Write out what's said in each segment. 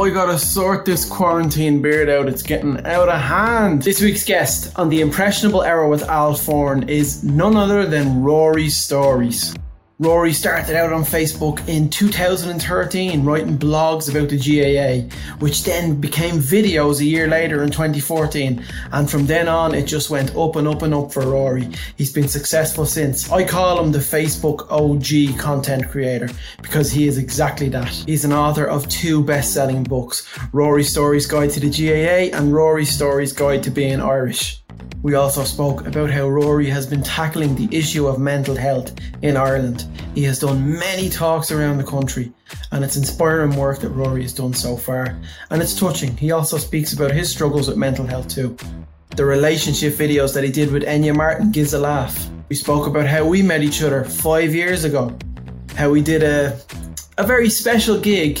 I gotta sort this quarantine beard out. It's getting out of hand. This week's guest on the impressionable hour with Al Foran is none other than Rory's Stories. Rory started out on Facebook in 2013 writing blogs about the GAA, which then became videos a year later in 2014. And from then on, it just went up and up and up for Rory. He's been successful since. I call him the Facebook OG content creator because he is exactly that. He's an author of two best selling books Rory's Stories Guide to the GAA and Rory's Stories Guide to Being Irish. We also spoke about how Rory has been tackling the issue of mental health in Ireland. He has done many talks around the country, and it's inspiring work that Rory has done so far. And it's touching. He also speaks about his struggles with mental health too. The relationship videos that he did with Enya Martin gives a laugh. We spoke about how we met each other five years ago, how we did a, a very special gig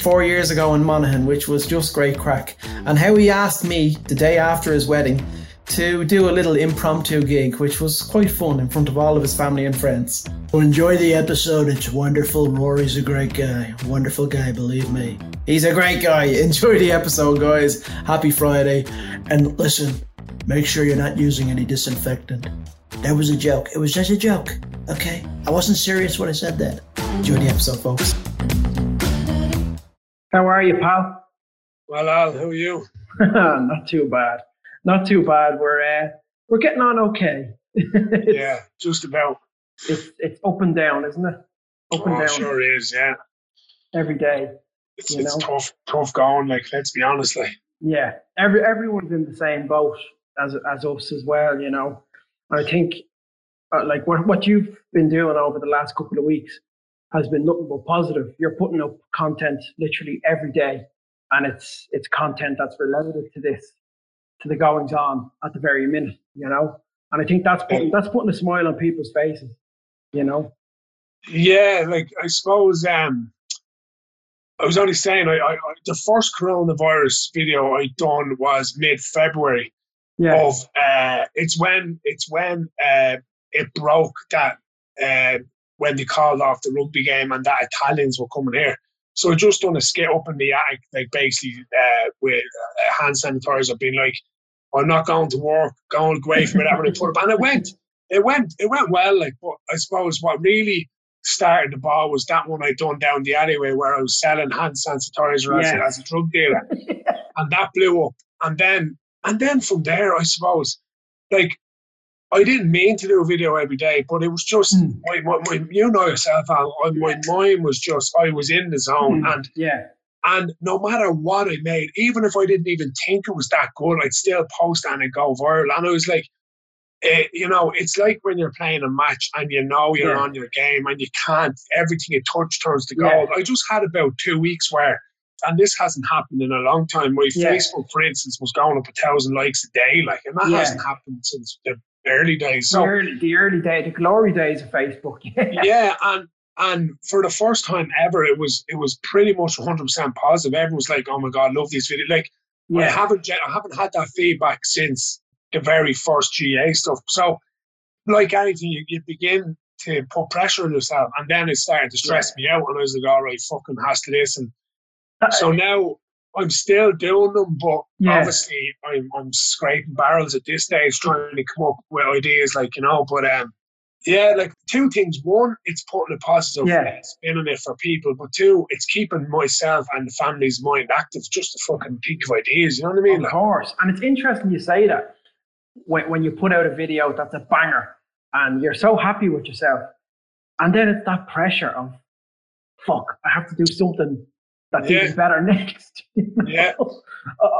four years ago in Monaghan, which was just great crack, and how he asked me the day after his wedding to do a little impromptu gig, which was quite fun in front of all of his family and friends. So enjoy the episode. It's wonderful. Rory's a great guy. Wonderful guy, believe me. He's a great guy. Enjoy the episode, guys. Happy Friday. And listen, make sure you're not using any disinfectant. That was a joke. It was just a joke. Okay? I wasn't serious when I said that. Enjoy the episode, folks. How are you, pal? Well, Al, how are you? not too bad not too bad. We're uh, we're getting on okay. yeah, just about. It's it's up and down, isn't it? Up oh, and down. Sure is, yeah. Every day. It's, it's tough, tough going. Like, let's be honest, like. Yeah, every everyone's in the same boat as as us as well, you know. I think, uh, like what what you've been doing over the last couple of weeks has been nothing but positive. You're putting up content literally every day, and it's it's content that's related to this to the goings on at the very minute, you know. And I think that's putting that's putting a smile on people's faces, you know. Yeah, like I suppose um I was only saying I, I the first coronavirus video I done was mid February. Yeah. Of uh it's when it's when uh it broke that uh when they called off the rugby game and that Italians were coming here. So I just done a skit up in the attic, like basically uh, with uh, hand sanitizer, being like, "I'm not going to work, going away from whatever they put up," and it went, it went, it went well. Like, but I suppose what really started the ball was that one I done down the alleyway where I was selling hand sanitizer as, as a drug dealer, and that blew up. And then, and then from there, I suppose, like I didn't mean to do a video every day, but it was just mm. my, my, my, you know yourself, Al, my mind was just I was in the zone, mm. and yeah, and no matter what I made, even if I didn't even think it was that good, I'd still post and it go viral. And I was like, it, you know, it's like when you're playing a match and you know you're yeah. on your game and you can't, everything you touch turns to gold. Yeah. I just had about two weeks where, and this hasn't happened in a long time. My yeah. Facebook, for instance, was going up a thousand likes a day, like, and that hasn't happened since the early days. So, the early, the early day, the glory days of Facebook. yeah, and and for the first time ever, it was it was pretty much 100 percent positive. Everyone was like, "Oh my god, love these videos!" Like, yeah. I haven't I haven't had that feedback since the very first GAA stuff. So, like anything, you, you begin to put pressure on yourself, and then it started to stress yeah. me out, and I was like, "All right, fucking has to listen." Uh, so now I'm still doing them, but yeah. obviously I'm I'm scraping barrels at this stage, trying to come up with ideas, like you know. But um, yeah, like two things. One, it's putting a positive yeah. spin on it for people, but two, it's keeping myself and the family's mind active, just to fucking think of ideas. You know what I mean? Of course, and it's interesting you say that when when you put out a video that's a banger and you're so happy with yourself, and then it's that pressure of fuck, I have to do something that's yeah. even better next. You know? Yeah.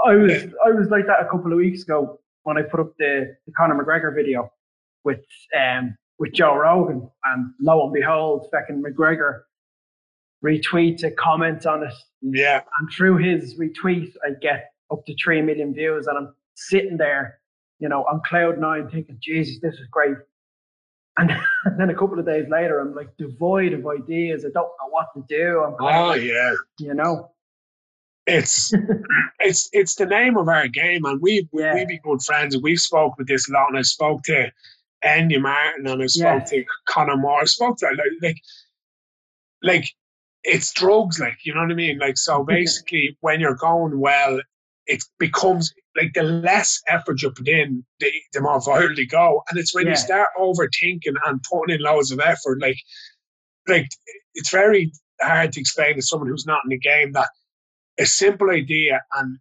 I was yeah. I was like that a couple of weeks ago when I put up the, the Conor McGregor video with um with Joe Rogan and lo and behold, fucking McGregor retweets a comment on it. Yeah. And through his retweet I get up to three million views and I'm sitting there, you know, on cloud nine thinking, Jesus, this is great. And, then a couple of days later, I'm like devoid of ideas. I don't know what to do. I'm oh yeah, you know, it's it's it's the name of our game, and we we, yeah. we be good friends. And we spoke with this a lot, and I spoke to Andy Martin, and I spoke yeah. to Conor Moore. I spoke to like like like it's drugs, like you know what I mean. Like so, basically, when you're going well, it becomes like the less effort you put in, the, the more viral they go. And it's when Yeah. you start overthinking and putting in loads of effort, like like it's very hard to explain to someone who's not in the game that a simple idea and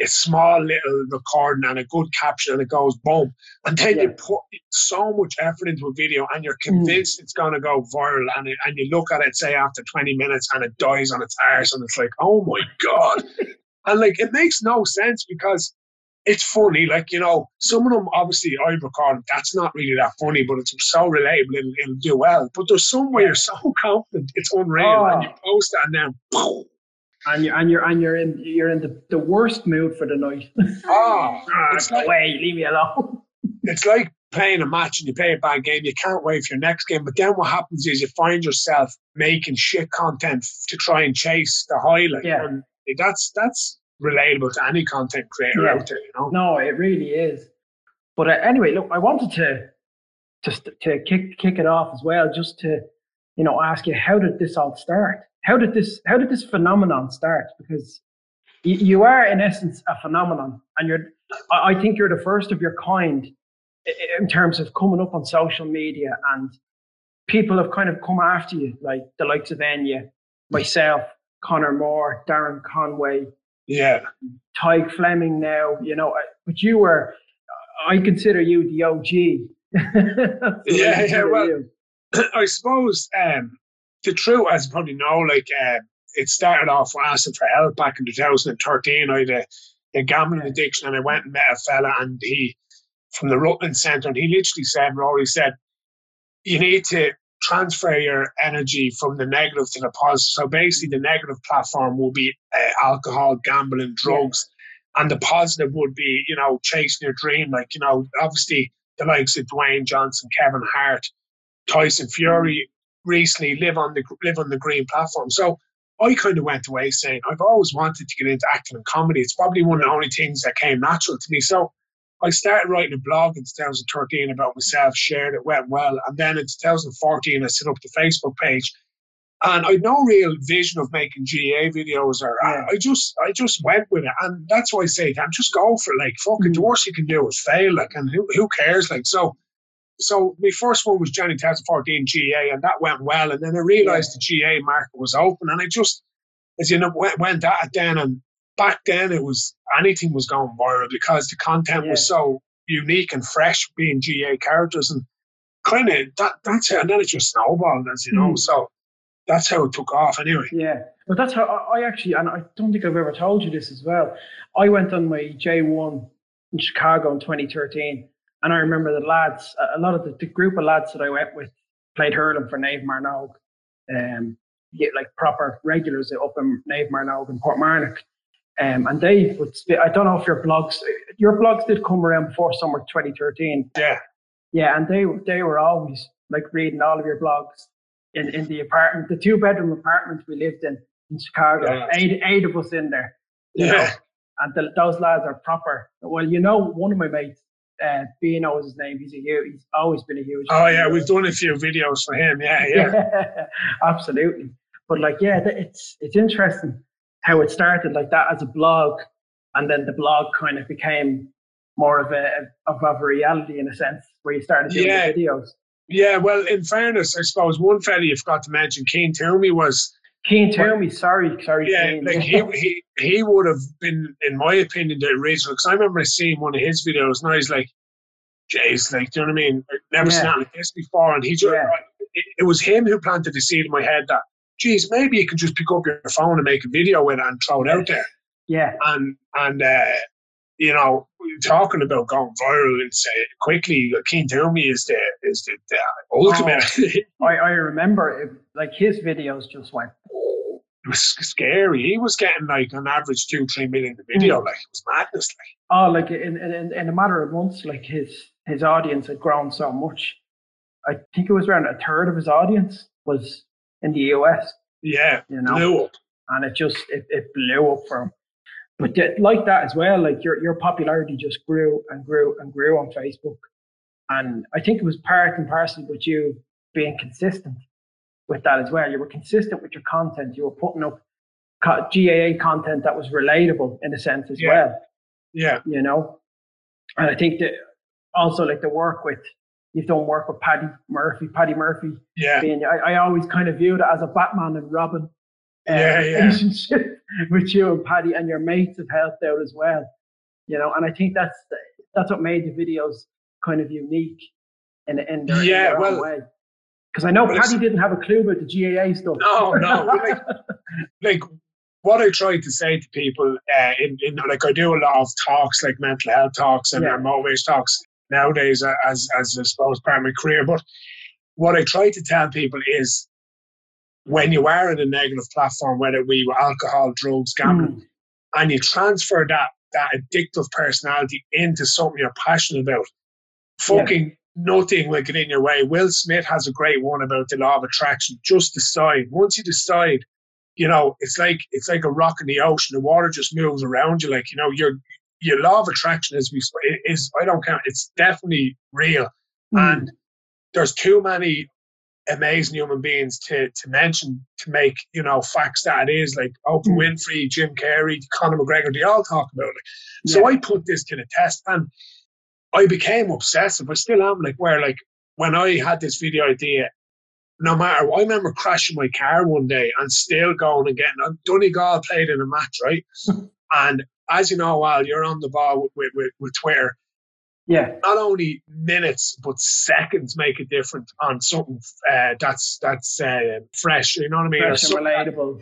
a small little recording and a good caption and it goes boom. And then you put so much effort into a video and you're hmm. convinced it's going to go viral and, it, and you look at it, say, after 20 minutes and it dies on its arse and it's like, oh my God. And like, it makes no sense because it's funny. Like, you know, some of them, obviously, I record, that's not really that funny, but it's so relatable, it'll, it'll do well. But there's some where you're so confident, it's unreal. And you Oh. post that and then, boom. And you're and you're and you're in you're in the, the worst mood for the night. Oh, Ah, it's like, away, leave me alone. it's like playing a match and you play a bad game. You can't wait for your next game. But then what happens is you find yourself making shit content to try and chase the highlight. Yeah. And that's that's relatable to any content creator Yeah. out there, you know. No, it really is. But uh, anyway, look, I wanted to just to kick kick it off as well, just to you know ask you how did this all start? How did this how did this phenomenon start? Because you, you are in essence a phenomenon, and you're I, think you're the first of your kind in terms of coming up on social media, and people have kind of come after you, like the likes of Enya, myself, Conor Moore, Darren Conway, Yeah. Tadhg Fleming now, you know, but you were, I consider you the OG. Yeah, yeah, well- you. I suppose um, the truth, as you probably know, like uh, it started off asking for help back in 2013. I had a, a gambling addiction, and I went and met a fella, and he from the Rutland Centre, and he literally said, Rory said, you need to transfer your energy from the negative to the positive. So basically, the negative platform will be uh, alcohol, gambling, drugs, and the positive would be, you know, chasing your dream. Like, you know, obviously the likes of Dwayne Johnson, Kevin Hart, Tyson Fury recently live on the live on the green platform. So I kind of went away saying I've always wanted to get into acting and comedy. It's probably one of the only things that came natural to me. So I started writing a blog in 2013 about myself, shared it, went well, and then in 2014 I set up the Facebook page. And I had no real vision of making GAA videos, or Yeah. I just I just went with it, and that's why I say, damn, just go for it. Like, fucking, the Mm. worst you can do is fail. Like, and who who cares? Like, so so my first one was Johnny 2014 GAA, and that went well. And then I realised the GAA market was open, and I just, as you know, went, went at it then. And back then, it was anything was going viral because the content was so unique and fresh, being GAA characters, and kind of that. That's it. And then it just snowballed, as you know. Mm. So that's how it took off. Anyway, Yeah, but that's how I, I actually, and I don't think I've ever told you this as well. I went on my J1 in Chicago in 2013, and I remember the lads, a- lot of the, the group of lads that I went with played hurling for Naomh Mearnóg, um, yeah, like proper regulars up in Naomh Mearnóg and Portmarnock. Um, and they would, I don't know if your blogs, your blogs did come around before summer 2013. yeah, Yeah, and they they were always like reading all of your blogs in, in the apartment, the two bedroom apartment we lived in in Chicago. Yeah. Eight eight of us in there. you know. yeah, And the, those lads are proper. Well, you know, one of my mates, uh, Bino is his name. He's a huge. He's always been a huge. oh yeah, we've done a few videos for him. Yeah, yeah. absolutely. But like, yeah, it's it's interesting how it started like that as a blog, and then the blog kind of became more of a of, of a reality in a sense, where you started doing Yeah. videos. Yeah, well, in fairness, I suppose one fella you forgot to mention, Keen Toomey, was Keen Toomey, sorry, sorry. yeah, like he he he would have been, in my opinion, the original. Because I remember seeing one of his videos, and I was like, "Jeez, like, do you know what I mean? I've never seen Yeah. that like this before." And he just, Yeah. it, it was him who planted the seed in my head that, "Geez, maybe you can just pick up your phone and make a video with it and throw it out there." yeah, And and uh, you know, talking about going viral and say quickly, Keen Toomey is the is the, the ultimate. I, I remember it, like his videos just went. it was scary. He was getting like on average two, three million a video. Like it was madness. Like Oh, like in, in in a matter of months, like his his audience had grown so much. I think it was around a third of his audience was in the US, yeah, you know, blew up. and it just it, it blew up for him. But th- like that as well, like your your popularity just grew and grew and grew on Facebook, and I think it was part and parcel with you being consistent. with that as well. You were consistent with your content. You were putting up GAA content that was relatable in a sense as Yeah. well. Yeah. You know, and I think that also like the work with you've done work with Paddy Murphy, Paddy Murphy. Yeah. Being, I, I always kind of viewed it as a Batman and Robin uh, Yeah, yeah. relationship with you and Paddy, and your mates have helped out as well. You know, and I think that's that's what made the videos kind of unique in in their, in Yeah, their own well- way. Because I know Paddy didn't have a clue about the GAA stuff. No, no. like, like what I try to say to people, uh, in, in like I do a lot of talks, like mental health talks and Yeah. motivation talks nowadays, as as I suppose part of my career. But what I try to tell people is, when you are in a negative platform, whether be with alcohol, drugs, gambling, Mm. and you transfer that that addictive personality into something you're passionate about, fucking nothing will get in your way. Will Smith has a great one about the law of attraction. Just decide. Once you decide, you know, it's like it's like a rock in the ocean. The water just moves around you. Like you know, your your law of attraction is is I don't count. It's definitely real, Mm. and there's too many amazing human beings to to mention to make you know facts that it is like Oprah Mm. Winfrey, Jim Carrey, Conor McGregor. They all talk about it. So I put this to the test, and I became obsessive. I still am. Like where like when I had this video idea, no matter. I remember crashing my car one day and still going and getting. Donegal played in a match, right? and as you know, while you're on the ball with, with, with, with Twitter, yeah, not only minutes but seconds make a difference on something uh, that's that's uh, fresh. You know what I mean? Fresh and relatable.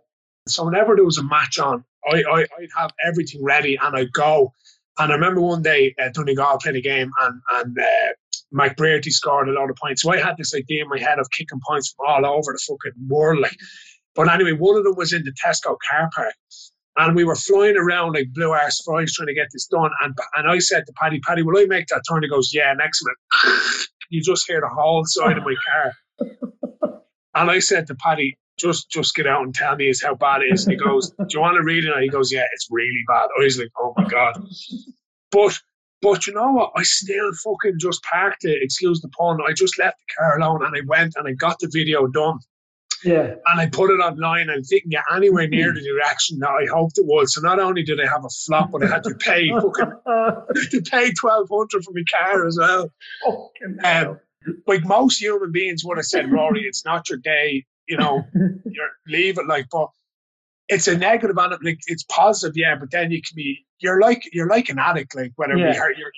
so whenever there was a match on, I, I, I'd have everything ready and I'd go. And I remember one day uh, Donegal played a game and, and uh, McBrearty scored a lot of points. So I had this idea in my head of kicking points from all over the fucking world. Like. But anyway, one of them was in the Tesco car park. And we were flying around like blue arse flies trying to get this done. And and I said to Paddy, Paddy, will I make that turn? He goes, Yeah, next minute. you just hear the whole side of my car. And I said to Paddy, just just get out and tell me is how bad it is. And he goes, Do you want to read it? And he goes, Yeah, it's really bad. I was like, Oh my God. But but you know what? I still fucking just parked it, excuse the pun. I just left the car alone and I went and I got the video done Yeah, and I put it online and didn't get anywhere near the reaction that I hoped it would. So not only did I have a flop, but I had to pay fucking to pay twelve hundred for my car as well. Um, like most human beings would have said, Rory, it's not your day, you know, you're leave it like but it's a negative on it, like it's positive, yeah, but then you can be you're like you're like an addict, like whether Yeah. you're, you're,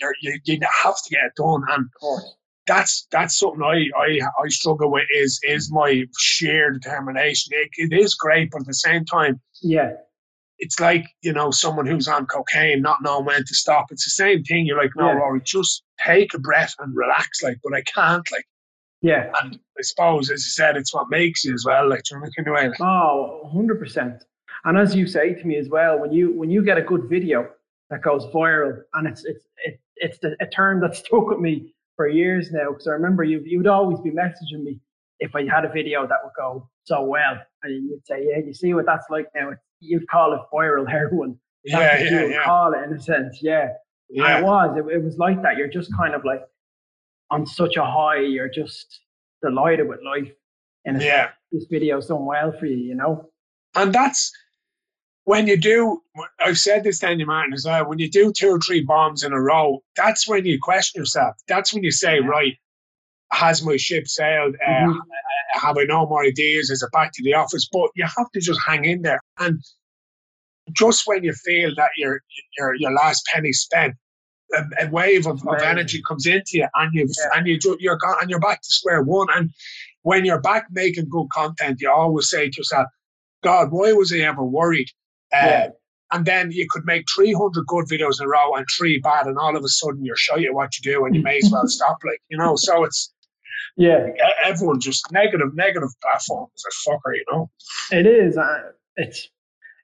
you're, you you have to get it done and of course. That's that's something I, I I struggle with is is my sheer determination. It, it is great, but at the same time, Yeah, it's like you know someone who's on cocaine not knowing when to stop. It's the same thing. You're like, no, Yeah. Rory, just take a breath and relax. Like, but I can't. Like, yeah. and I suppose, as you said, it's what makes you as well. Like, you're making away. Like, Oh, 100%. And as you say to me as well, when you when you get a good video that goes viral, and it's it's it, it's the, a term that stuck with me for years now, because I remember you you'd always be messaging me if I had a video that would go so well, and you'd say, "Yeah, you see what that's like now." You'd call it viral heroin. That's yeah, what you yeah, would yeah, call it in a sense, yeah. And yeah. it was. It, it was like that. You're just kind of like on such a high. You're just delighted with life. And Yeah. this video's done well for you, you know. And that's when you do. I've said this to Andy Martin as well. When you do two or three bombs in a row, that's when you question yourself. That's when you say, right, has my ship sailed? Uh, Mhm. have I no more ideas? Is it back to the office? But you have to just hang in there. And just when you feel that your your your last penny spent, a, a wave of, of energy comes into you, and you Yeah. and you you're gone, and you're back to square one. And when you're back making good content, you always say to yourself, "God, why was I ever worried?" Uh, Yeah. And then you could make 300 good videos in a row and three bad, and all of a sudden you're shy at what you do, and you may as well stop. Like you know, so it's Yeah, everyone just negative, negative platforms are fucker, you know. it is. Uh, it's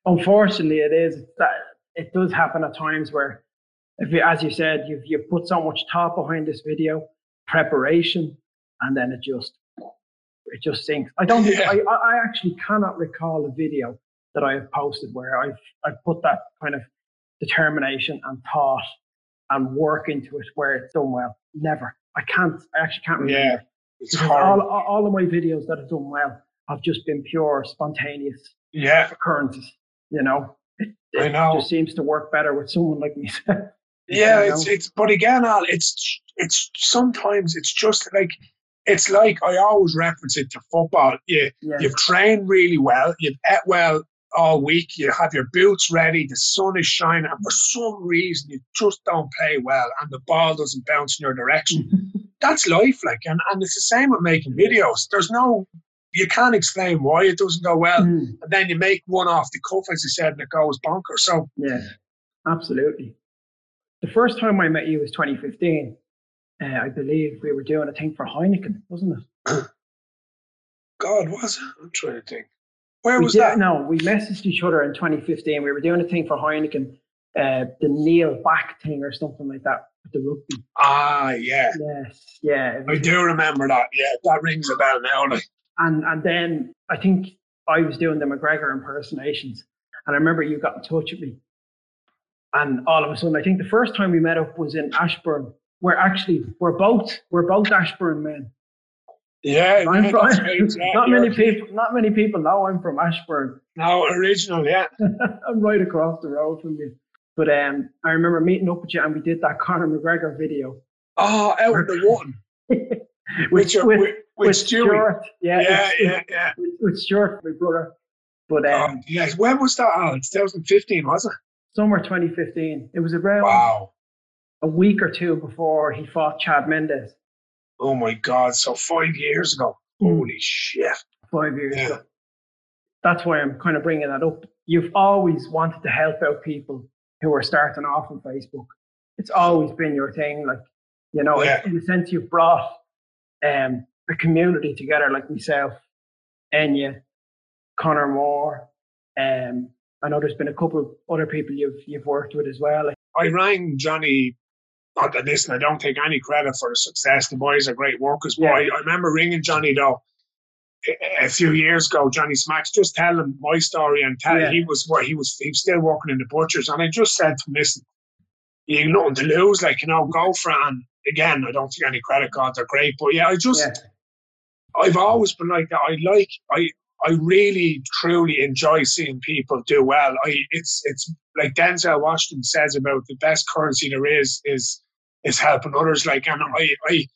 unfortunately it is that it does happen at times where, if you, as you said, you've you put so much thought behind this video, preparation, and then it just it just sinks. I don't. Yeah. I, I I actually cannot recall a video that I have posted where I've I've put that kind of determination and thought and work into it where it's done well. Never. I can't. I actually can't remember. Yeah. It's horrible. all, all of my videos that have done well have just been pure spontaneous yeah, occurrences. You know, it, I it know. just seems to work better with someone like me. Yeah, you it's it's but again, Al, it's it's sometimes it's just like it's like I always reference it to football. You yeah, you've trained really well, you've ate well all week, you have your boots ready, the sun is shining, and for some reason you just don't play well and the ball doesn't bounce in your direction. That's life, like and, and it's the same with making videos. There's no you can't explain why it doesn't go well. Mm, And then you make one off the cuff, as you said, and it goes bonkers. So yeah, absolutely. The first time I met you was 2015. Uh, I believe we were doing a thing for Heineken, wasn't it? God, was it? I'm trying to think. Where we was did- that? No, we messaged each other in 2015. We were doing a thing for Heineken, uh, the Neil back thing or something like that with the rugby. Ah, yeah. Yes, yeah. I do remember that. Yeah, that rings a bell now. Like, And and then I think I was doing the McGregor impersonations, and I remember you got in touch with me. And all of a sudden, I think the first time we met up was in Ashbourne. We're actually we're both we're both Ashbourne men. Yeah, I'm from, not many people not many people know I'm from Ashbourne. No, original, yeah. I'm right across the road from you. But um, I remember meeting up with you, and we did that Conor McGregor video. Oh, out of the one. with, With, with, with, with, with Stuart. Yeah, Yeah, it's- yeah, yeah. With, with Stuart, my brother. But um, Oh, yes. When was that, Al? 2015, was it? summer 2015. It was around Wow. a week or two before he fought Chad Mendes. Oh, my God. So five years ago. Holy shit. five years Yeah. ago. That's why I'm kind of bringing that up. You've always wanted to help out people who are starting off on Facebook. It's always been your thing. Like, you know, in- Yeah. in the sense you've brought um, a community together like myself, Enya, Conor Moore. Um, I know there's been a couple of other people you've you've worked with as well. I rang Johnny. Not that listen, I don't take any credit for the success. The boys are great workers, but Yeah. I, remember ringing Johnny though a- few years ago. Johnny Smacks, just tell him my story and tell Yeah. he was what he was. He was still working in the butchers, and I just said to him, "Listen, you have nothing to lose. Like you know, go for it." And again, I don't take any credit. cards they're great, but yeah, I just yeah, I've always been like that. I like I I really truly enjoy seeing people do well. I it's it's like Denzel Washington says about the best currency there is is is helping others. Like and I I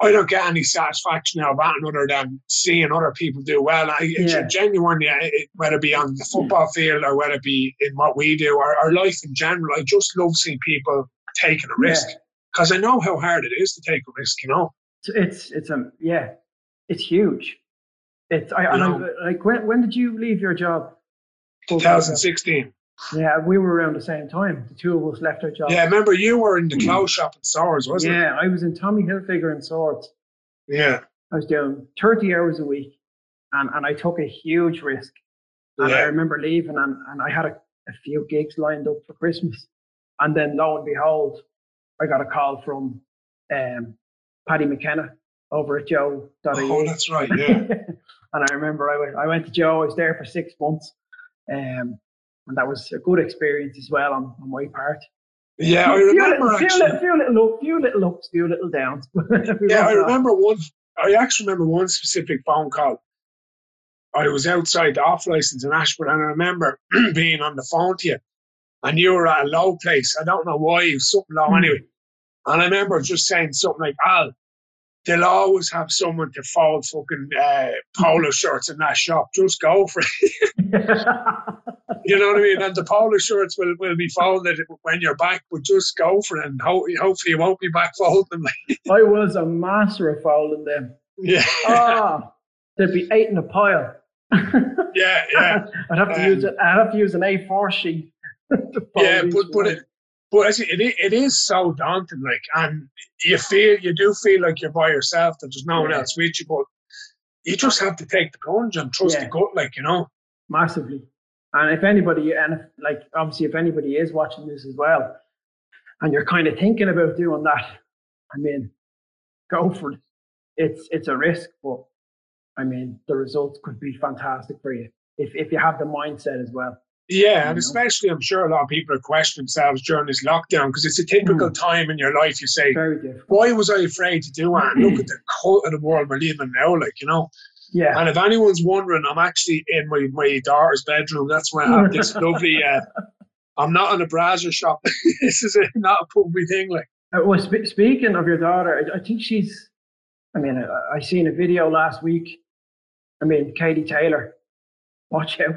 I don't get any satisfaction out of that other than seeing other people do well. I it's Yeah. genuinely it, whether it be on the hmm. football field or whether it be in what we do or our life in general. I just love seeing people taking a risk Yeah. because I know how hard it is to take a risk. You know. it's it's, it's a yeah, it's huge. It's I, and I know. like when when did you leave your job? 2016. Yeah, we were around the same time. The two of us left our jobs. Yeah, I remember you were in the clothes shop at Swords, wasn't it? yeah, I was in Tommy Hilfiger and Swords. Yeah. I was doing 30 hours a week and, and I took a huge risk. And I remember leaving and, and I had a, a few gigs lined up for Christmas. And then lo and behold, I got a call from um, Paddy McKenna over at Joe. Oh, that's right. Yeah. and I remember I went, I went to Joe, I was there for six months. Um, and that was a good experience as well on, on my part. Yeah, I remember few, actually. little, few little up, few little ups, few little downs. Yeah, I remember one. I actually remember one specific phone call. I was outside the off license in Ashford, and I remember being on the phone to you, and you were at a low place. I don't know why, you was something low Hmm. anyway. And I remember just saying something like, Al, they'll always have someone to fold fucking uh, polo shirts in that shop. Just go for it. You know what I mean? And the polo shirts will, will be folded when you're back, but just go for it. And ho- hopefully you won't be back folding them. I was a master of folding them. yeah. Ah, there'd be eight in a pile. yeah, yeah. I'd have to Um, use it. I'd have to use an A4 sheet. yeah, but but it, but it, it is so daunting. Like, and you feel you do feel like you're by yourself. That there's no one Yeah. else with you. But you just have to take the plunge and trust Yeah. the gut. Like you know. massively. And if anybody, and if, like obviously, if anybody is watching this as well, and you're kind of thinking about doing that, I mean, go for it. It's it's a risk, but I mean, the results could be fantastic for you if if you have the mindset as well. Yeah, You and know? especially I'm sure a lot of people are questioning themselves during this lockdown because it's a typical time in your life. You say, why was I afraid to do? And look at the cult of the world we're living now, like, you know. Yeah. And if anyone's wondering, I'm actually in my, my daughter's bedroom. That's where I have this lovely, uh, I'm not in a browser shop. this is a, not a puppy thing, like. Uh, well, sp- speaking of your daughter, I, I think she's. I mean, I, I seen a video last week. I mean, Katie Taylor. Watch out.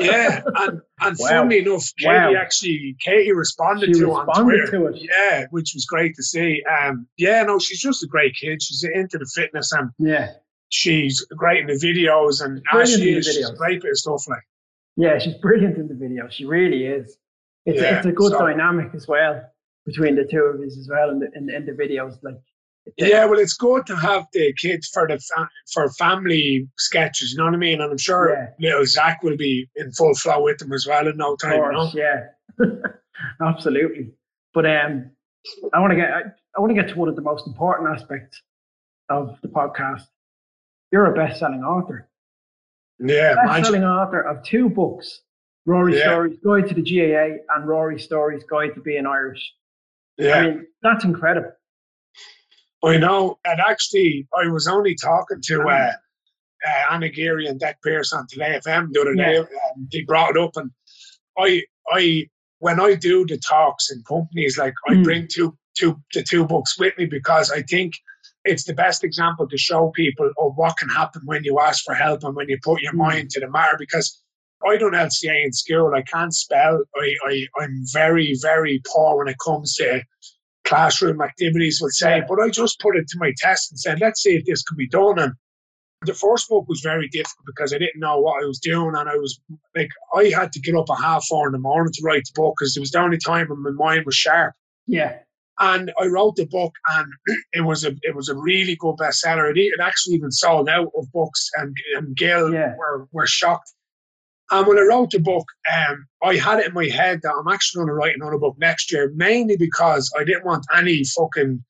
Yeah, and, and Wow. funnily enough, Katie Wow. actually, Katie responded She to it on Twitter. to it. Yeah, which was great to see. Um, yeah, no, she's just a great kid. She's into the fitness and Yeah. she's great in the videos and Brilliant she is, she's great bit of stuff like. Yeah, she's brilliant in the video. She really is. It's, Yeah, it's a good so- dynamic as well between the two of us as well in the, in, in the videos. Like, Yeah, well, it's good to have the kids for the fa- for family sketches. You know what I mean? And I'm sure little Zach will be in full flow with them as well in no time. You know? yeah, absolutely. But um, I want to get I, I want to get to one of the most important aspects of the podcast. You're a best-selling author. Yeah, imagine. Best-selling author of two books: Rory Yeah. Stories Guide to the GAA and Rory Stories Guide to Being Irish. yeah. I mean, that's incredible. I know, and actually, I was only talking to uh, uh, Anna Geary and Deck Pierce on Today FM the other day. Yeah. And they brought it up, and I, I, when I do the talks in companies, like I Mm. bring two, two, the two books with me because I think it's the best example to show people of what can happen when you ask for help and when you put your Mm. mind to the matter. Because I done LCA in school, I can't spell. I, I, I'm very, very poor when it comes to classroom activities, would say. But I just put it to my test and said, let's see if this can be done. And the first book was very difficult because I didn't know what I was doing. And I was like, I had to get up at half four in the morning to write the book because it was the only time when my mind was sharp. Yeah, And I wrote the book, and it was a it was a really good bestseller. It, it actually even sold out of books, and and Gail Yeah. were were shocked. And when I wrote the book, um, I had it in my head that I'm actually going to write another book next year, mainly because I didn't want any fucking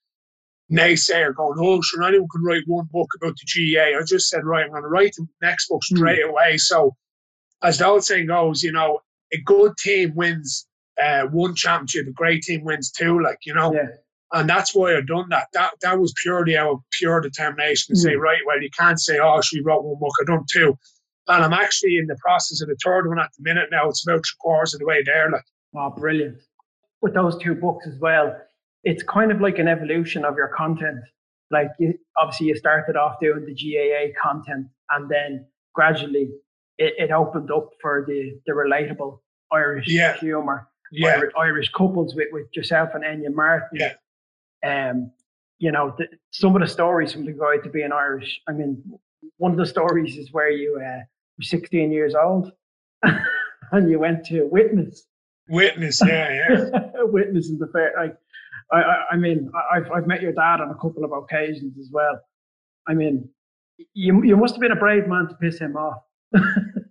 naysayer going, oh, sure, anyone can write one book about the GAA. I just said, right, I'm going to write the next book straight away. So, as the old saying goes, you know, a good team wins uh, one championship, a great team wins two, like, you know. yeah, And that's why I've done that. That that was purely our pure determination to say, Mm. right, well, you can't say, oh, she wrote one book, I've done two. And I'm actually in the process of the third one at the minute now. It's about three quarters of the way there. Like, oh, brilliant. With those two books as well, it's kind of like an evolution of your content. Like, you, obviously, you started off doing the GAA content, and then gradually it, it opened up for the the relatable Irish Yeah. humor, yeah, Irish, Irish couples with, with yourself and Enya Martin. Yeah. Um, you know, the, some of the stories from the guide to being Irish. I mean, one of the stories is where you uh, were 16 years old and you went to witness, witness, yeah, yeah. witness in the fair. Like, I, I, I mean, I- I've, I've met your dad on a couple of occasions as well. I mean, you, you must have been a brave man to piss him off.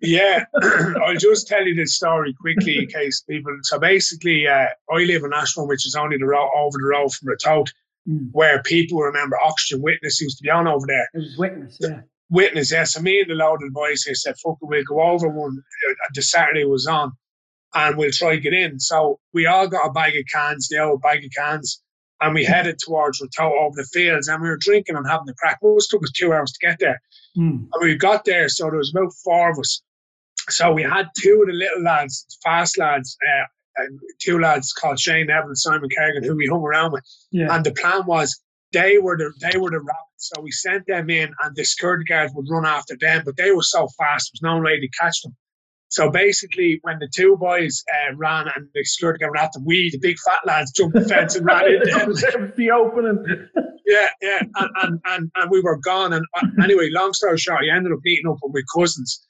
Yeah, I'll just tell you this story quickly in case people. So basically, uh, I live in Ashbourne, which is only the road over the road from Ratoath, Mm. where people remember Oxegen Witness used to be on over there. It was witness, yeah. Witness, yeah. So me and the load of the boys here said, "Fuck it, we'll go over one." Uh, the Saturday was on, and we'll try to get in. So we all got a bag of cans, the old bag of cans, and we headed towards Ratoath over the fields, and we were drinking and having the crack. It was took us two hours to get there. Mm. And we got there, so there was about four of us. So we had two of the little lads, fast lads, uh, and two lads called Shane and Simon Kerrigan, who we hung around with. Yeah. And the plan was they were the they were the rabbits. So we sent them in, and the security guards would run after them. But they were so fast, there was no way to catch them. So basically, when the two boys uh, ran and the security guard ran after we, the big fat lads, jumped the fence and ran into That them. was the opening. Yeah, yeah, and, and, and, and we were gone. And uh, anyway, long story short, I ended up meeting up with my cousins,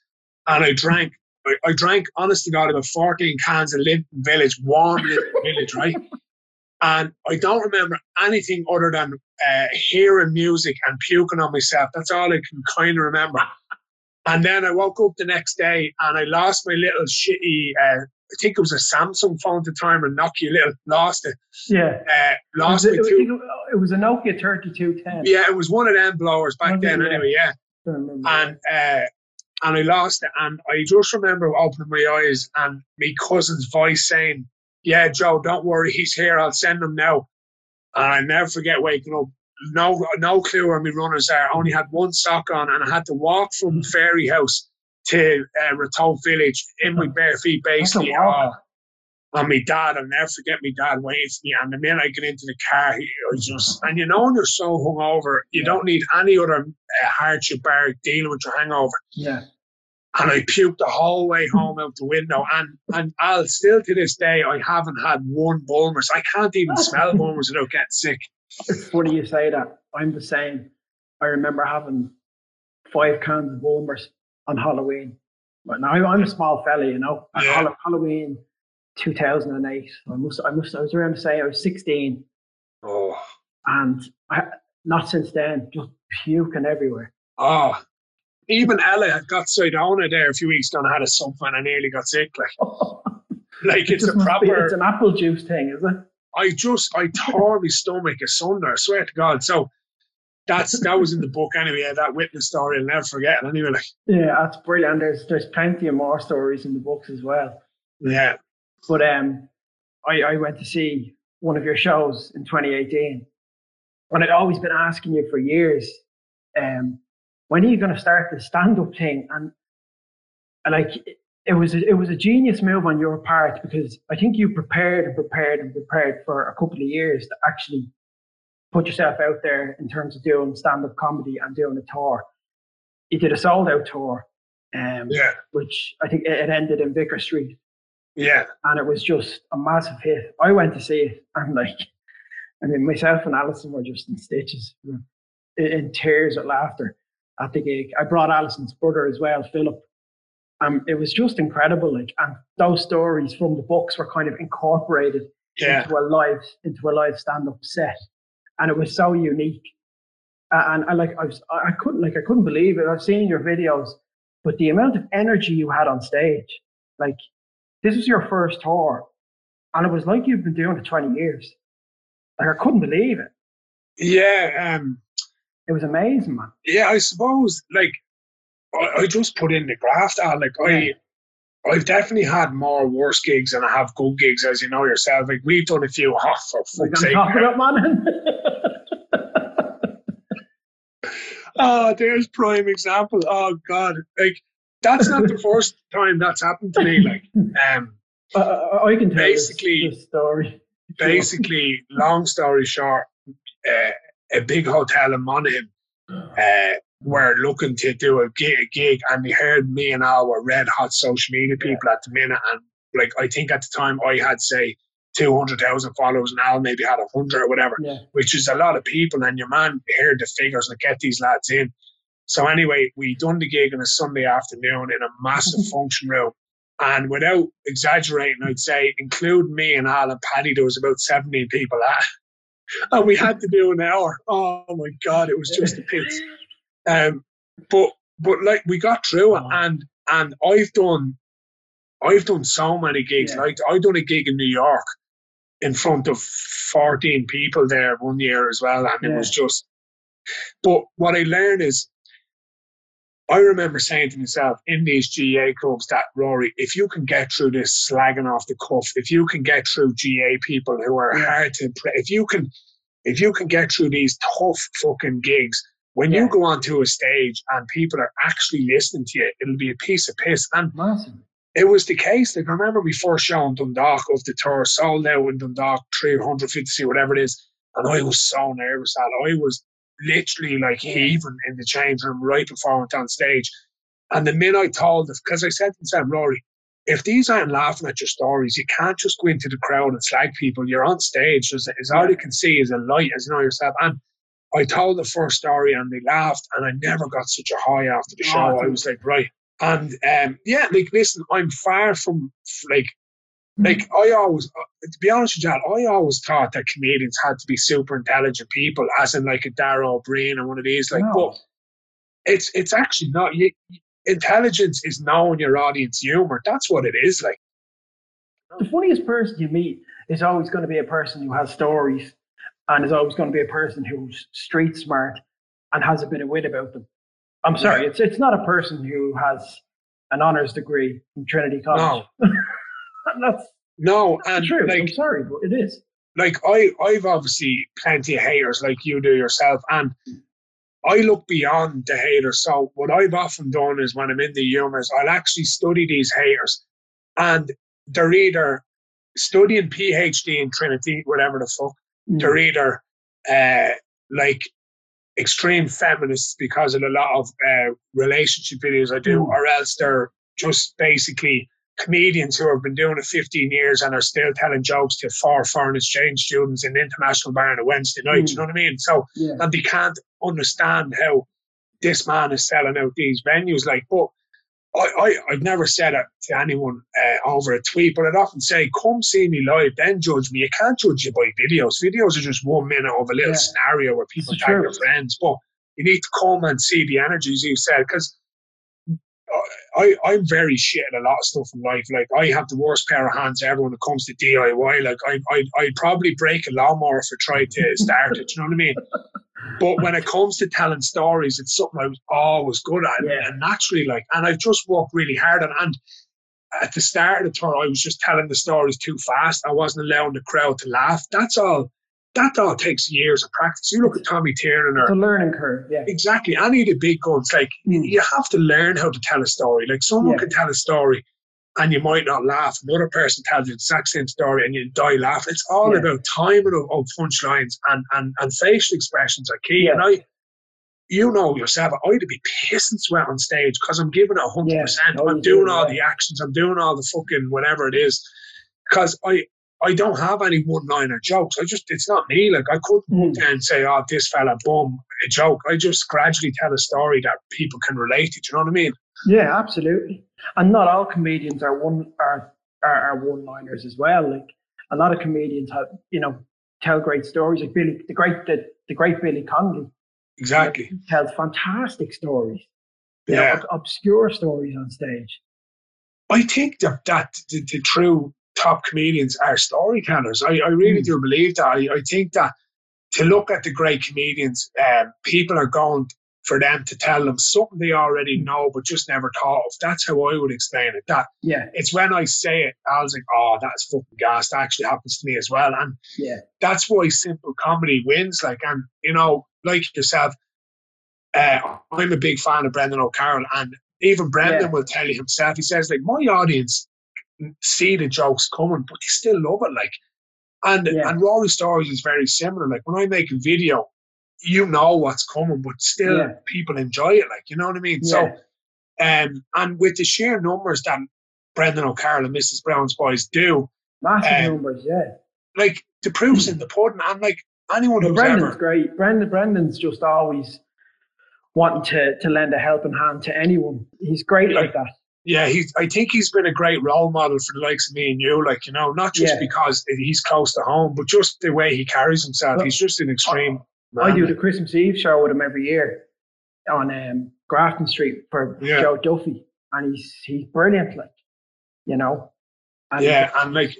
and I drank. I, I drank, honest to God, about 14 cans of Linden Village, warm Linden Village, right? And I don't remember anything other than uh, hearing music and puking on myself. That's all I can kind of remember. And then I woke up the next day and I lost my little shitty, uh, I think it was a Samsung phone at the time, or Nokia little, lost it. Yeah. Uh, It lost was, my it, two. it was a Nokia 3210. Yeah, it was one of them blowers back then, Yeah. anyway, yeah. I don't remember. And uh, and I lost it. And I just remember opening my eyes and my cousin's voice saying, "Yeah, Joe, don't worry, he's here. I'll send him now." And I never forget waking up. No, no clue where my runners are. I only had one sock on, and I had to walk from Fairyhouse to uh, Village in my bare feet, basically. Uh, and my dad, I'll never forget my dad waiting for me. And the minute I get into the car, he was just, and you know, when you're so hungover, you yeah. don't need any other uh, hardship bar dealing with your hangover. Yeah. And I puked the whole way hmm. home out the window. And and I'll still to this day, I haven't had one Bulmers. I can't even smell Bulmers without getting sick. It's funny you say that. I'm the same. I remember having five cans of Bulmers on Halloween. But now I'm a small fella, you know. Yeah. Halloween 2008. I must, I must, I was around to say I was 16. Oh. And I, not since then, just puking everywhere. Oh. Even Ella had got Sidona there a few weeks ago and had a something and I nearly got sick. Like, like it's a proper. Be, it's an apple juice thing, is it? I just, I tore my stomach asunder, I swear to God. So that's that was in the book anyway. That witness story, I'll never forget it anyway. Like. Yeah, that's brilliant. There's there's plenty of more stories in the books as well. Yeah. But um, I, I went to see one of your shows in 2018, and I'd always been asking you for years, um, when are you going to start the stand-up thing? And, and like it was a, it was a genius move on your part because I think you prepared and prepared and prepared for a couple of years to actually put yourself out there in terms of doing stand-up comedy and doing a tour. You did a sold-out tour, um, yeah. which I think it ended in Vicar Street. Yeah. And it was just a massive hit. I went to see it and like, I mean, myself and Alison were just in stitches, in tears of laughter at the gig. I brought Alison's brother as well, Philip. Um, it was just incredible. Like, and those stories from the books were kind of incorporated yeah. into a live, into a live stand-up set, and it was so unique. Uh, and I like, I was, I couldn't like, I couldn't believe it. I've seen your videos, but the amount of energy you had on stage, like this was your first tour, and it was like you've been doing it 20 years. Like I couldn't believe it. Yeah, um, it was amazing, man. Yeah, I suppose like I, I just put in the graft. Uh, like I, I've definitely had more worse gigs than I have good gigs, as you know yourself. Like we've done a few. Oh, for fuck's sake! Talk about man. oh, there's prime example. Oh God, like that's not the first time that's happened to me. Like, um, uh, I can tell you basically the story. basically, long story short, uh, a big hotel in Monaghan uh, were looking to do a gig, a gig, and they heard me and Al were red hot social media people at the minute, and like I think at the time I had say. 200,000 followers and Al maybe had 100 or whatever, yeah. which is a lot of people. And your man heard the figures and get these lads in. So anyway, we done the gig on a Sunday afternoon in a massive function room. And without exaggerating, I'd say, including me and Al and Paddy, there was about 17 people at. And we had to do an hour. Oh my God, it was just a pits. Um, but but like we got through it and and I've done I've done so many gigs. Yeah. Like I done a gig in New York in front of 14 people there one year as well. And yeah. it was just but what I learned is I remember saying to myself in these GAA clubs that Rory, if you can get through this slagging off the cuff, if you can get through GAA people who are hard to, if you can, if you can get through these tough fucking gigs, when yeah. you go onto a stage and people are actually listening to you, it'll be a piece of piss. And it was the case. Like I remember we first show in Dundalk of the tour, sold out in Dundalk, 350, whatever it is. And I was so nervous that I was literally like heaving in the change room right before I went on stage. And the minute I told them, because I said to Sam, Rory, if these aren't laughing at your stories, you can't just go into the crowd and slag people. You're on stage. There's, there's all you can see is a light, as you know yourself. And I told the first story and they laughed, and I never got such a high after the show. I was like, right. And um, yeah, like, listen, I'm far from like like I always, uh, to be honest with you, I always thought that comedians had to be super intelligent people, as in like a Dara Ó Briain or one of these. Like, no. but it's it's actually not. You, intelligence is knowing your audience humor. That's what it is. Like the funniest person you meet is always going to be a person who has stories, and is always going to be a person who's street smart and has a bit of wit about them. I'm sorry, it's it's not a person who has an honors degree from Trinity College. No. That's No, and true. I'm like sorry, but it is. like I I've obviously plenty of haters like you do yourself, and I look beyond the haters. So what I've often done is when I'm in the humours, I'll actually study these haters, and they're either studying PhD in Trinity, whatever the fuck, Mm. they're either uh, like extreme feminists because of a lot of uh, relationship videos I do, Mm. or else they're just basically comedians who have been doing it 15 years and are still telling jokes to four foreign exchange students in the international bar on a Wednesday night. Mm. You know what I mean? So, Yeah. and they can't understand how this man is selling out these venues. Like, but I, I, I've never said it to anyone uh, over a tweet, but I'd often say, come see me live, then judge me. You can't judge you by videos. Videos are just one minute of a little Yeah. scenario where people tag their friends. But you need to come and see the energies you said, because I, I'm very shit at a lot of stuff in life. Like I have the worst pair of hands ever when it comes to DIY. Like I, I, I'd probably break a lawnmower if I tried to start it. You know what I mean? But when it comes to telling stories, it's something I was always good at, Yeah. and naturally, like, and I've just worked really hard on. And at the start of the tour, I was just telling the stories too fast. I wasn't allowing the crowd to laugh. That's all. That all takes years of practice. You look at Tommy Tiernan It's a learning curve. Yeah. exactly any of the big guns. Like Mm. you have to learn how to tell a story. Like someone Yeah. can tell a story and you might not laugh. Another person tells you the exact same story and you die laughing. It's all Yeah. about timing of, of punchlines and, and, and facial expressions are key. Yeah. And I, you know yourself, I'd be pissing sweat on stage because I'm giving it 100%. Yeah. Oh, I'm doing do, all the actions. I'm doing all the fucking whatever it is. Because I, I don't have any one-liner jokes. I just, it's not me. Like I couldn't Mm. and say, "Oh, this fella, boom, a joke." I just gradually tell a story that people can relate to. Do you know what I mean? Yeah, absolutely. And not all comedians are one are are, are one liners as well. Like a lot of comedians have, you know, tell great stories. Like Billy, the great the, the great Billy Connolly Exactly. tells fantastic stories. You Yeah. know, ob- obscure stories on stage. I think that that the, the true top comedians are storytellers. I, I really Mm. do believe that. I, I think that to look at the great comedians, um, people are going for them to tell them something they already Mm. know but just never thought of. That's how I would explain it. That Yeah, it's when I say it, I was like, "Oh, that's fucking gas." That actually happens to me as well, and yeah, that's why simple comedy wins. Like, and you know, like yourself, uh, I'm a big fan of Brendan O'Carroll, and even Brendan Yeah. will tell you himself. He says, like, my audience see the jokes coming, but they still love it. Like, and Yeah. and Rory Stories is very similar. Like, when I make a video, you know what's coming, but still Yeah. people enjoy it. Like, you know what I mean? yeah. So, um, and with the sheer numbers that Brendan O'Carroll and Mrs. Brown's boys do, massive um, numbers. Yeah, like the proof's in the pudding. And like anyone but who's Brendan's ever great. Brendan Brendan's just always wanting to to lend a helping hand to anyone. He's great Yeah. like that. Yeah, he's. I think he's been a great role model for the likes of me and you. Like you know, not just Yeah. because he's close to home, but just the way he carries himself. Well, he's just an extreme. I man. do the Christmas Eve show with him every year on um, Grafton Street for Yeah. Joe Duffy, and he's he's brilliant, like you know. And Yeah, and like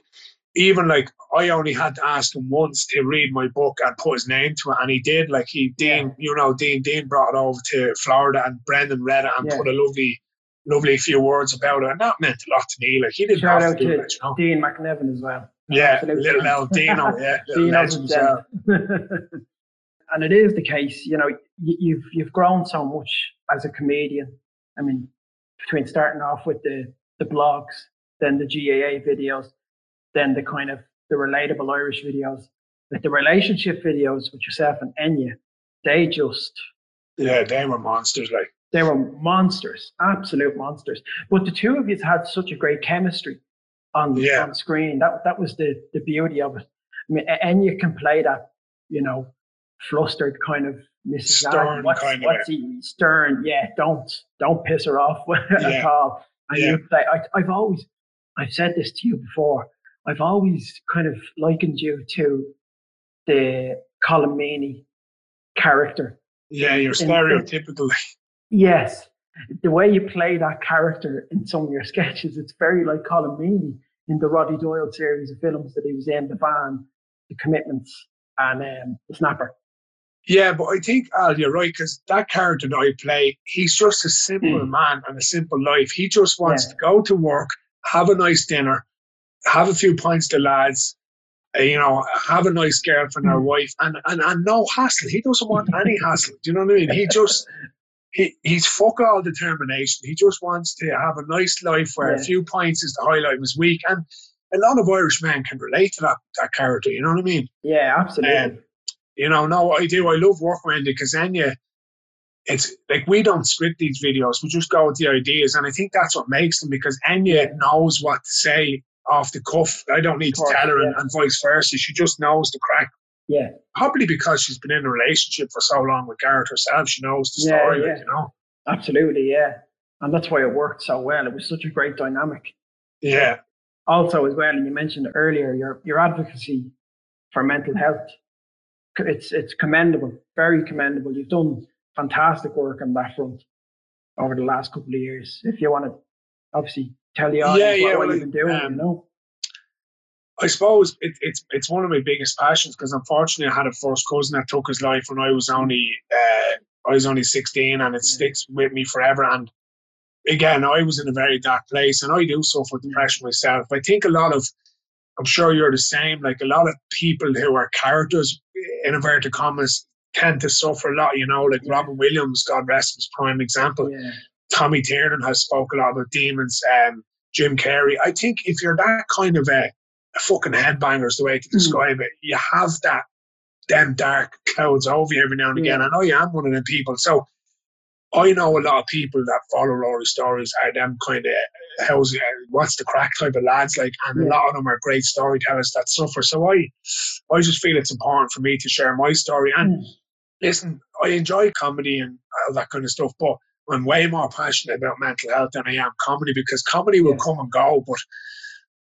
even like I only had to ask him once to read my book and put his name to it, and he did. Like he Dean, you know, Dean Dean brought it over to Florida, and Brendan read it and Yeah. put a lovely, lovely few words about it, and that meant a lot to me. Like he didn't Shout have out to do to you know. Dean McNevin as well. Yeah, little. El Dino, yeah, little legend as well. and it is the case, you know, you, you've you've grown so much as a comedian. I mean, between starting off with the the blogs, then the GAA videos, then the kind of the relatable Irish videos, like the relationship videos with yourself and Enya, they just Yeah, they were monsters. Like they were monsters, absolute monsters. But the two of you had such a great chemistry on Yeah. on screen. That that was the the beauty of it. I mean, Enya can play that, you know, flustered kind of Mrs. Stern. What's, kind of he stern? Yeah, don't don't piss her off at Yeah. all. And Yeah. you play. I, I've always, I've said this to you before. I've always kind of likened you to the Meaney character yeah, you're in- stereotypical. Yes, the way you play that character in some of your sketches, it's very like Colm Meaney in the Roddy Doyle series of films that he was in, The Van, The Commitments, and um, The Snapper. Yeah, but I think Al, you're right because that character that I play, he's just a simple Mm. man and a simple life. He just wants Yeah. to go to work, have a nice dinner, have a few pints to lads, uh, you know, have a nice girlfriend or Mm. wife, and, and and no hassle. He doesn't want any hassle. Do you know what I mean? He just he he's fuck all determination. He just wants to have a nice life where a few pints is the highlight of his week, and a lot of Irish men can relate to that that character. You know what I mean? Yeah, absolutely. Um, you know, no, I do. I love working with then you, it's like we don't script these videos. We just go with the ideas, and I think that's what makes them because Enya Yeah. knows what to say off the cuff. I don't need to tell her, and, and vice versa. She just knows the crack. Yeah, Probably because she's been in a relationship for so long with Garrett herself, she knows the Yeah, story. yeah. Like, you know, absolutely. Yeah, and that's why it worked so well. It was such a great dynamic. yeah, Also, as well, and you mentioned earlier, your your advocacy for mental health. It's it's commendable, very commendable. You've done fantastic work on that front over the last couple of years. If you want to, obviously, tell the audience Yeah, what, yeah, what well, you've been doing, um, you know. I suppose it, it's it's one of my biggest passions because unfortunately I had a first cousin that took his life when I was only uh, I was only sixteen, and it sticks with me forever. And again, I was in a very dark place, and I do suffer with depression myself. I think a lot of I'm sure you're the same. Like a lot of people who are characters in inverted commas tend to suffer a lot. You know, like Yeah. Robin Williams, God rest his prime example. Yeah, Tommy Tiernan has spoke a lot about demons. Um, Jim Carrey. I think if you're that kind of a, a fucking headbanger is the way to Hmm. describe it, you have that them dark clouds over you every now and again. Yeah. know I am one of them people. So I know a lot of people that follow Rory stories are them kind of how's uh, what's the crack type of lads like, and a lot of them are great storytellers that suffer. So I, I just feel it's important for me to share my story. And Mm. listen, I enjoy comedy and all that kind of stuff, but I'm way more passionate about mental health than I am comedy because comedy will Yeah. come and go, but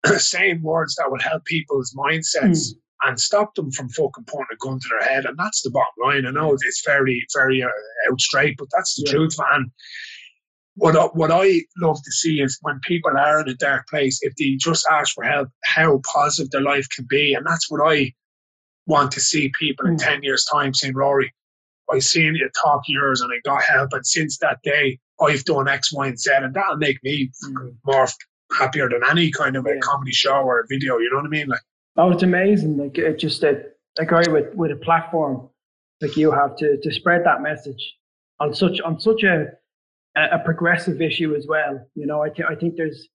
saying words that will help people's mindsets and stop them from fucking putting a gun to their head. And that's the bottom line. I know it's very, very uh, out straight, but that's the Yeah. truth, man. What I, what I love to see is when people are in a dark place, if they just ask for help, how positive their life can be. And that's what I want to see people in Mm. 10 years' time saying, Rory, I seen you talk yours and I got help. And since that day, I've done X, Y, and Z. And that'll make me Mm. more happier than any kind of a Yeah. comedy show or a video. You know what I mean? Like, Oh, it's amazing. Like it just a, a guy with, with a platform like you have to, to spread that message on such on such a a progressive issue as well. You know, I think I think there's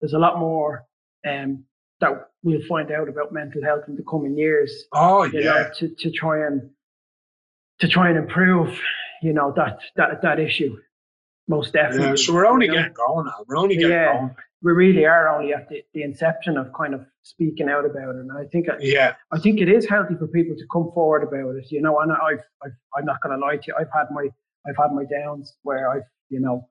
there's a lot more um, that we'll find out about mental health in the coming years. oh, yeah. know, to, to try and to try and improve, you know, that that that issue. Most definitely. Yeah, so we're only you know? getting going now. We're only getting Yeah. going. We really are only at the, the inception of kind of speaking out about it. And I think uh, Yeah, I think it is healthy for people to come forward about it, you know. And I've, I've I'm not going to lie to you, I've had my I've had my downs where I've, you know,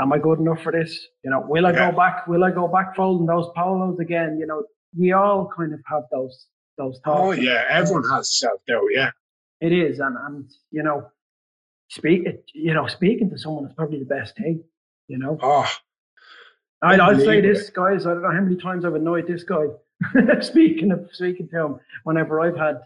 am I good enough for this? You know, will I Yeah. go back? Will I go back folding those polos again? You know, we all kind of have those those oh, thoughts. oh yeah. Everyone has self doubt. Yeah, It is, and and you know, speak you know, speaking to someone is probably the best thing. You know, oh, I, I'll say this, guys. I don't know how many times I've annoyed this guy speaking of speaking to him whenever I've had,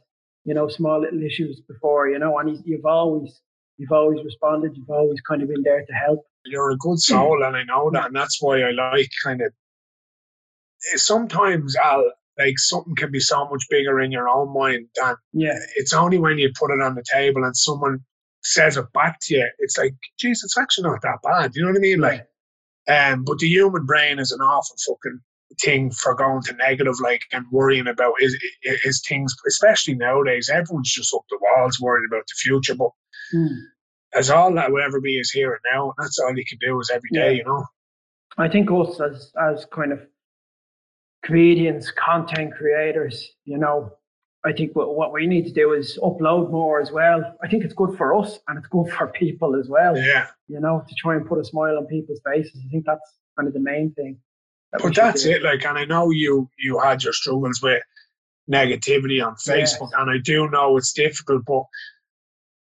you know, small little issues before, you know, and he's, you've always you've always responded. You've always kind of been there to help. you're a good soul, and I know that, and that's why I like kind of. Eh, sometimes I'll like something can be so much bigger in your own mind than Yeah, it's only when you put it on the table and someone says it back to you. It's like, geez, it's actually not that bad. You know what I mean? Like, um, but the human brain is an awful fucking thing for going to negative, like, and worrying about is is things, especially nowadays. Everyone's just up the walls worried about the future. But Hmm. as all that will ever be is here and now, and that's all you can do is every day. Yeah. You know? I think us as as kind of comedians, content creators, you know, I think what, what we need to do is upload more as well. I think it's good for us and it's good for people as well. Yeah. You know, to try and put a smile on people's faces. I think that's kind of the main thing. that But that's do. it. Like, and I know you you had your struggles with negativity on Yes. Facebook, and I do know it's difficult. But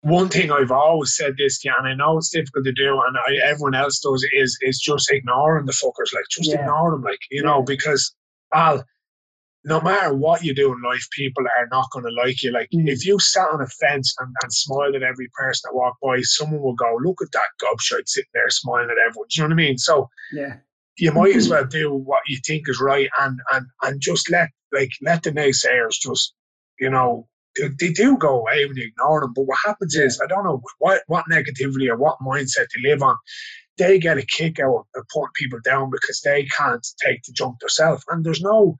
one thing I've always said this to you, and I know it's difficult to do, and I, everyone else does, is is just ignoring the fuckers. Like, just Yeah. ignore them. Like, you know, Yeah. because Al, no matter what you do in life, people are not going to like you. Like Mm. if you sat on a fence and, and smiled at every person that walked by, someone will go, "Look at that gobshite sitting there smiling at everyone." Do you know what I mean? So Yeah. you might as well do what you think is right and and and just let like let the naysayers just you know they, they do go away when you ignore them. But what happens is I don't know what what negativity or what mindset they live on. They get a kick out of putting people down because they can't take the jump themselves. And there's no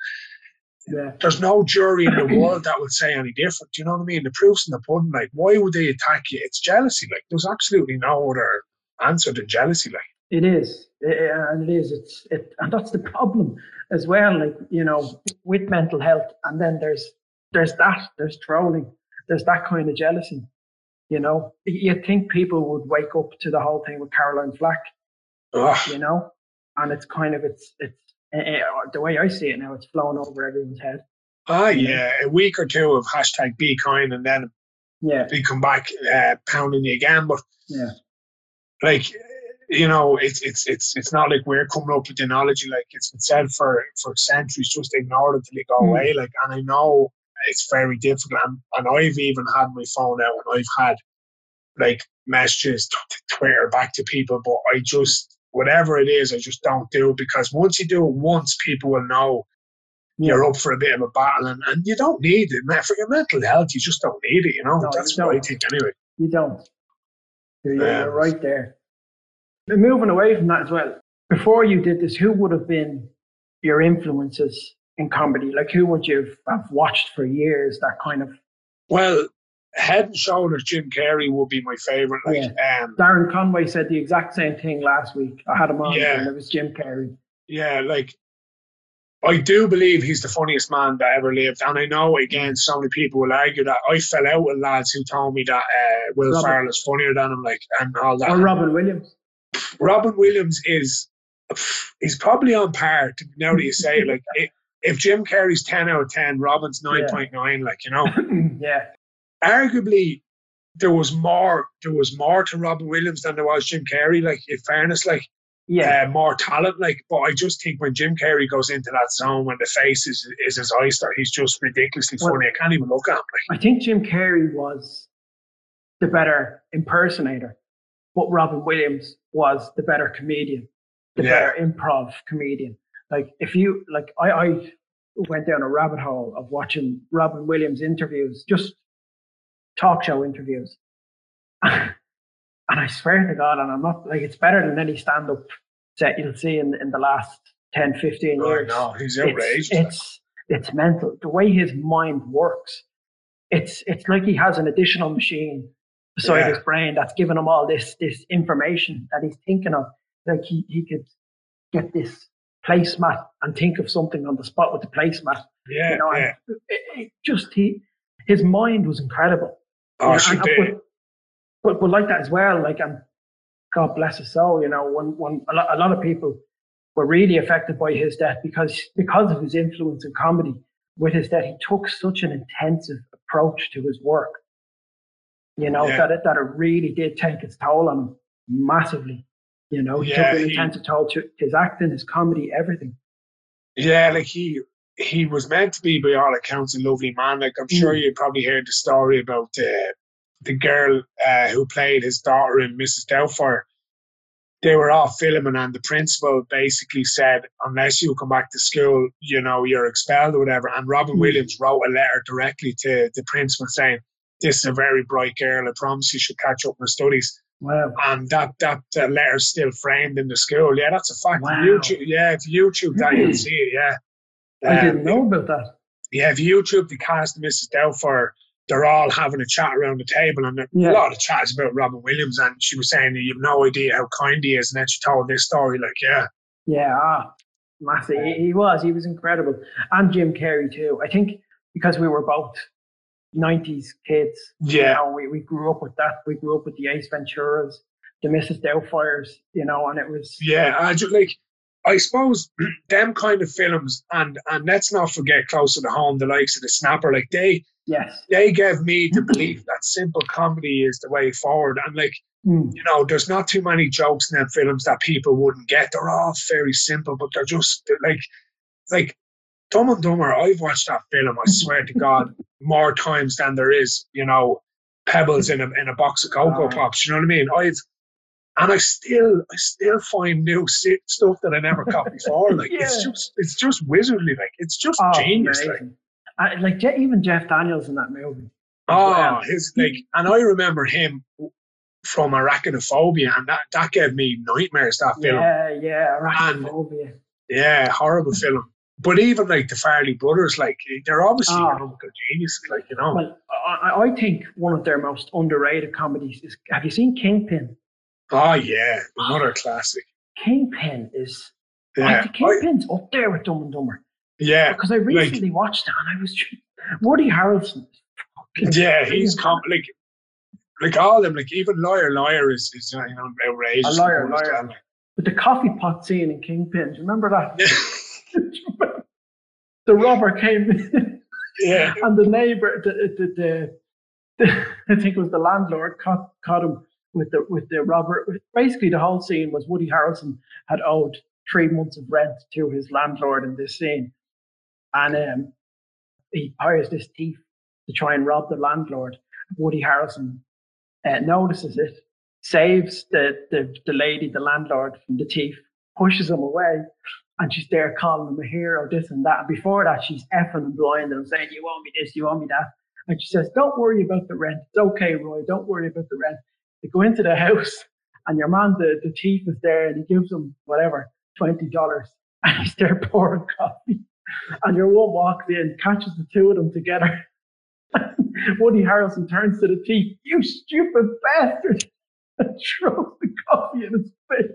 Yeah. there's no jury in the world that would say any different. Do you know what I mean? The proof's in the pudding. Like, why would they attack you? It's jealousy. Like, there's absolutely no other answer than jealousy. Like, It is, It- and it is. It's it, and that's the problem as well. Like you know, with mental health, and then there's there's that there's trolling, there's that kind of jealousy. You know, you think people would wake up to the whole thing with Caroline Flack, you know, and it's kind of it's it's uh, the way I see it now. It's flown over everyone's head. ah, yeah, a week or two of hashtag be kind, and then Yeah, they come back uh, pounding you again. But yeah, like, you know, it's it's it's it's not like we're coming up with the knowledge. Like it's been said for for centuries. Just ignore it till it go Mm. away. Like, and I know it's very difficult. And, and I've even had my phone out, and I've had like messages, t- Twitter back to people. But I just whatever it is, I just don't do it because once you do it once, people will know you're up for a bit of a battle, and, and you don't need it. For your mental health, you just don't need it. You know, No, that's you what I think anyway. you don't. You're, you're Yeah. Um, right there. Moving away from that as well. Before you did this, who would have been your influences in comedy? Like who would you have watched for years? That kind of Well, Head and Shoulders, Jim Carrey would be my favorite. Like, um, Darren Conway said the exact same thing last week. I had him on, Yeah. and it was Jim Carrey. yeah, like I do believe he's the funniest man that ever lived, and I know again so many people will argue that I fell out with lads who told me that uh, Will Robin. Ferrell is funnier than him, like and all that. Or Robin Williams. Robin Williams is he's probably on par. to- Now that you say like i if Jim Carrey's ten out of ten, Robin's nine point nine. Like you know, yeah, arguably there was more there was more to Robin Williams than there was Jim Carrey. Like in fairness, like yeah, uh, more talent. Like, but I just think when Jim Carrey goes into that zone, when the face is is his oyster, he's just ridiculously Well- funny. I can't even look at him. Like, I think Jim Carrey was the better impersonator, but Robin Williams was the better comedian, the Yeah. better improv comedian. Like if you like, I, I went down a rabbit hole of watching Robin Williams interviews, just talk show interviews, and I swear to God, and I'm not like it's better than any stand up set you'll see in in the last 10, 15 I years know he's it's, outrageous. it's it's mental. The way his mind works, it's it's like he has an additional machine beside Yeah. his brain that's giving him all this this information that he's thinking of. Like he, he could get this placemat and think of something on the spot with the placemat. yeah, You know, yeah. it, it just he his mind was incredible. Oh, should and- but, but but like that as well. Like and God bless his soul. You know, when when a lot, a lot of people were really affected by his death because because of his influence in comedy. With his death, he took such an intensive approach to his work. You know Yeah. that it that it really did take its toll on him massively. You know, he Yeah, took an intensive toll to his acting, his comedy, everything. Yeah, like he he was meant to be, by all accounts, a lovely man. Like I'm Mm. sure you probably heard the story about uh, the girl uh, who played his daughter in Mrs. Doubtfire. They were all filming, and the principal basically said, "Unless you come back to school, you know, you're expelled or whatever." And Robin Mm. Williams wrote a letter directly to the principal saying, "This is a very bright girl. I promise you should catch up in her studies." Wow. and that that uh, letter's still framed in the school. Yeah, that's a fact. Wow. YouTube, yeah, if you YouTube that, you'll see it. Yeah, I Um, didn't know about that. Yeah, if you YouTube the cast of Mrs. Doubtfire, they're all having a chat around the table, and Yeah. a lot of chats about Robin Williams, and she was saying you have no idea how kind he is, and then she told this story. Like, yeah, Yeah, ah, massive. He, he was. He was incredible. And Jim Carrey too. I think because we were both '90s kids. You yeah, know, we, we grew up with that. We grew up with the Ace Venturas, the Mrs. Doubtfires. You know, and it was. yeah. I just like. I suppose them kind of films, and and let's not forget closer to home, the likes of the Snapper, like they Yes. they gave me the belief that simple comedy is the way forward, and like. Mm. you know, there's not too many jokes in them films that people wouldn't get. They're all very simple, but they're just they're like, like Dumb and Dumber, I've watched that film, I swear to God, more times than there is, you know, pebbles in a in a box of cocoa Oh. pops. You know what I mean? I've and I still I still find new stuff that I never caught before. Like it's just it's just wizardly. Like it's just Oh, genius. Like. I, like even Jeff Daniels in that movie. oh, his like, and I remember him from Arachnophobia, and that that gave me nightmares. That film. Yeah, yeah, arachnophobia. Yeah, horrible film. But even like the Farrelly brothers, like they're obviously Ah. comical geniuses, like you know. Well, I- I think one of their most underrated comedies is. Have you seen Kingpin? Oh yeah, another classic. Kingpin is. Yeah, think I- Kingpin's up there with Dumb and Dumber yeah, because I recently watched it and I was. Woody Harrelson. yeah. He's brilliant. com- like like all of them. Like even lawyer, lawyer is is you know outrageous. A good as liar. the coffee pot scene in Kingpin. Remember that? Yeah, the robber came in. yeah, and the neighbor, the, the, the, the, I think it was the landlord, caught, caught him with the with the robber. Basically, the whole scene was Woody Harrelson had owed three months of rent to his landlord in this scene, and um, he hires this thief to try and rob the landlord. Woody Harrelson uh, notices it, saves the, the the lady, the landlord, from the thief, pushes him away, and she's there calling him a hero, this and that. And before that, she's effing and blind and saying, You owe me this, you owe me that. And she says, Don't worry about the rent. It's okay, Roy. Don't worry about the rent. They go into the house, and your man, the, the chief, is there, and he gives him whatever, $20. And he's there pouring coffee. And your one walks in, catches the two of them together. Woody Harrelson turns to the chief, You stupid bastard! And throws the coffee in his face.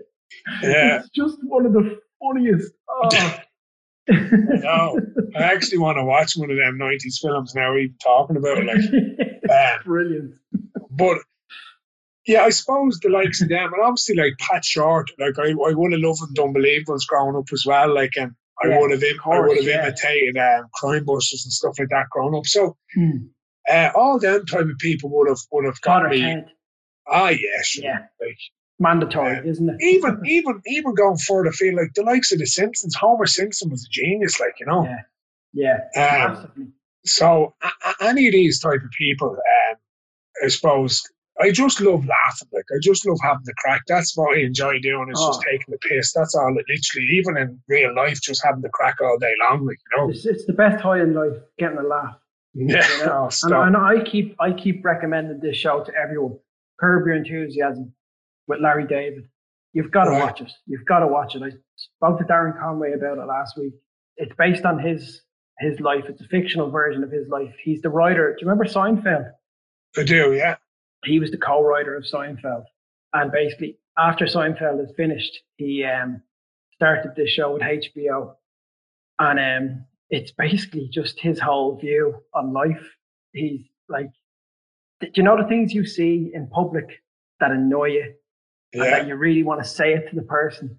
yeah. It's just one of the funniest. Oh. No, I actually want to watch one of them '90s films now. Even talking about it, like, um, Brilliant. but yeah, I suppose the likes of them, and obviously like Pat Shortt, like I, I would have loved and Unbelievables growing up as well. Like, and I Yeah, would have, im- I would have yeah. imitated um, Crime Busters and stuff like that growing up. So Hmm. uh, all them type of people would have would have got me. Kent. Ah, sure. Yeah. Like Mandatory, Yeah. isn't it? even even even going further, feel like the likes of the Simpsons. Homer Simpson was a genius, like you know. Yeah. Yeah. Um, So a- any of these type of people, um, I suppose, I just love laughing. Like I just love having the crack. That's what I enjoy doing. Just Oh. taking the piss. That's all. It literally, even in real life, just having the crack all day long. Like you know. It's, it's the best high in life, getting a laugh. Yeah. You know? Oh, And, and I keep I keep recommending this show to everyone. Curb Your Enthusiasm with Larry David. You've got to Right. watch it. You've got to watch it. I spoke to Darren Conway about it last week. It's based on his his life. It's a fictional version of his life. He's the writer. Do you remember Seinfeld? I do. Yeah. He was the co-writer of Seinfeld. And basically, after Seinfeld is finished, he um, started this show with HBO, and um, it's basically just his whole view on life. He's like, do you know the things you see in public that annoy you, and that you really want to say it to the person?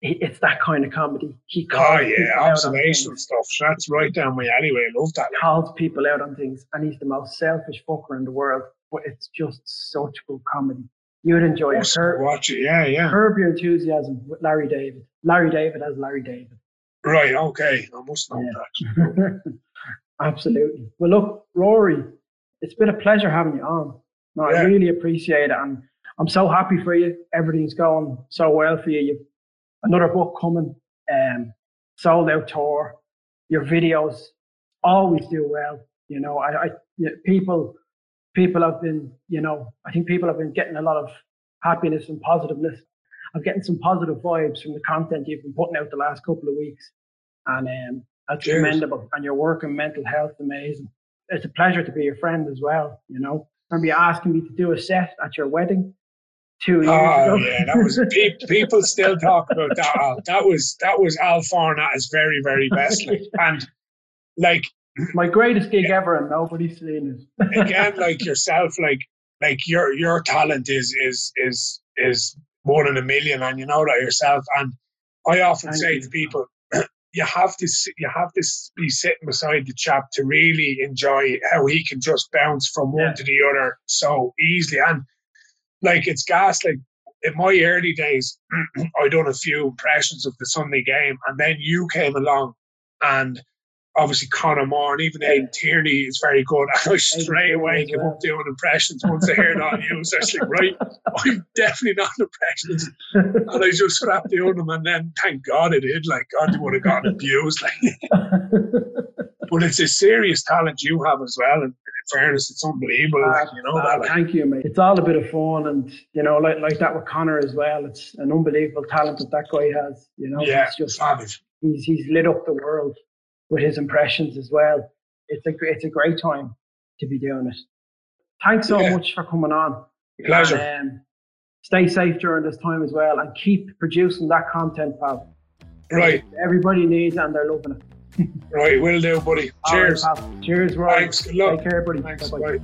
It's that kind of comedy. He Oh calls people yeah. Observational stuff. That's right down my alleyway. I love that. calls people out on things, and he's the most selfish fucker in the world. But it's just such good comedy. You'd enjoy it. Cur- Watch it. Yeah. Yeah. Curb Your Enthusiasm with Larry David. Larry David as Larry David. Right. Okay. I must know Yeah. that. Absolutely. Well, look, Rory, it's been a pleasure having you on. No, I really appreciate it, and I'm so happy for you. Everything's going so well for you. You've another book coming, um, sold out tour. Your videos always do well. You know, I, I yeah, people, people have been, you know, I think people have been getting a lot of happiness and positiveness. I'm getting some positive vibes from the content you've been putting out the last couple of weeks, and um, that's Cheers. commendable. And your work in mental health, amazing. It's a pleasure to be your friend as well. You know, remember you asking me to do a set at your wedding two years Oh ago. yeah, that was pe- people still talk about that. Al. That was that was Al Foran at his very very best, like, and like My greatest gig ever, and nobody's seen it. again, like yourself, like like your your talent is is is is one in a million, and you know that yourself. And I often Thank say you. to people, you have to you have to be sitting beside the chap to really enjoy how he can just bounce from one Yeah. to the other so easily. And like it's gas. Like in my early days, I done a few impressions of the Sunday game, and then you came along, and obviously Conor Moore and even Aidan Tierney is very good. I straight away give up doing impressions once I hear it on you. So it's like, right, I'm definitely not an impressionist. And I just stopped doing them. And then thank God I did. Like, God, they would have gotten abused. Like, but it's a serious talent you have as well. And in fairness, it's unbelievable. Uh, like, you know, uh, that, like. Thank you, mate. It's all a bit of fun. And, you know, like, like that with Conor as well. It's an unbelievable talent that that guy has. You know, yeah, it's just savage. He's, he's lit up the world with his impressions as well. It's a it's a great time to be doing it. Thanks so yeah. much for coming on. Pleasure. And, um, stay safe during this time as well, and keep producing that content, pal. Right. Everybody needs and they're loving it. right, will do, buddy. Cheers. Right, Cheers, Roy. Thanks. Good luck. Take care, buddy. Thanks. Bye.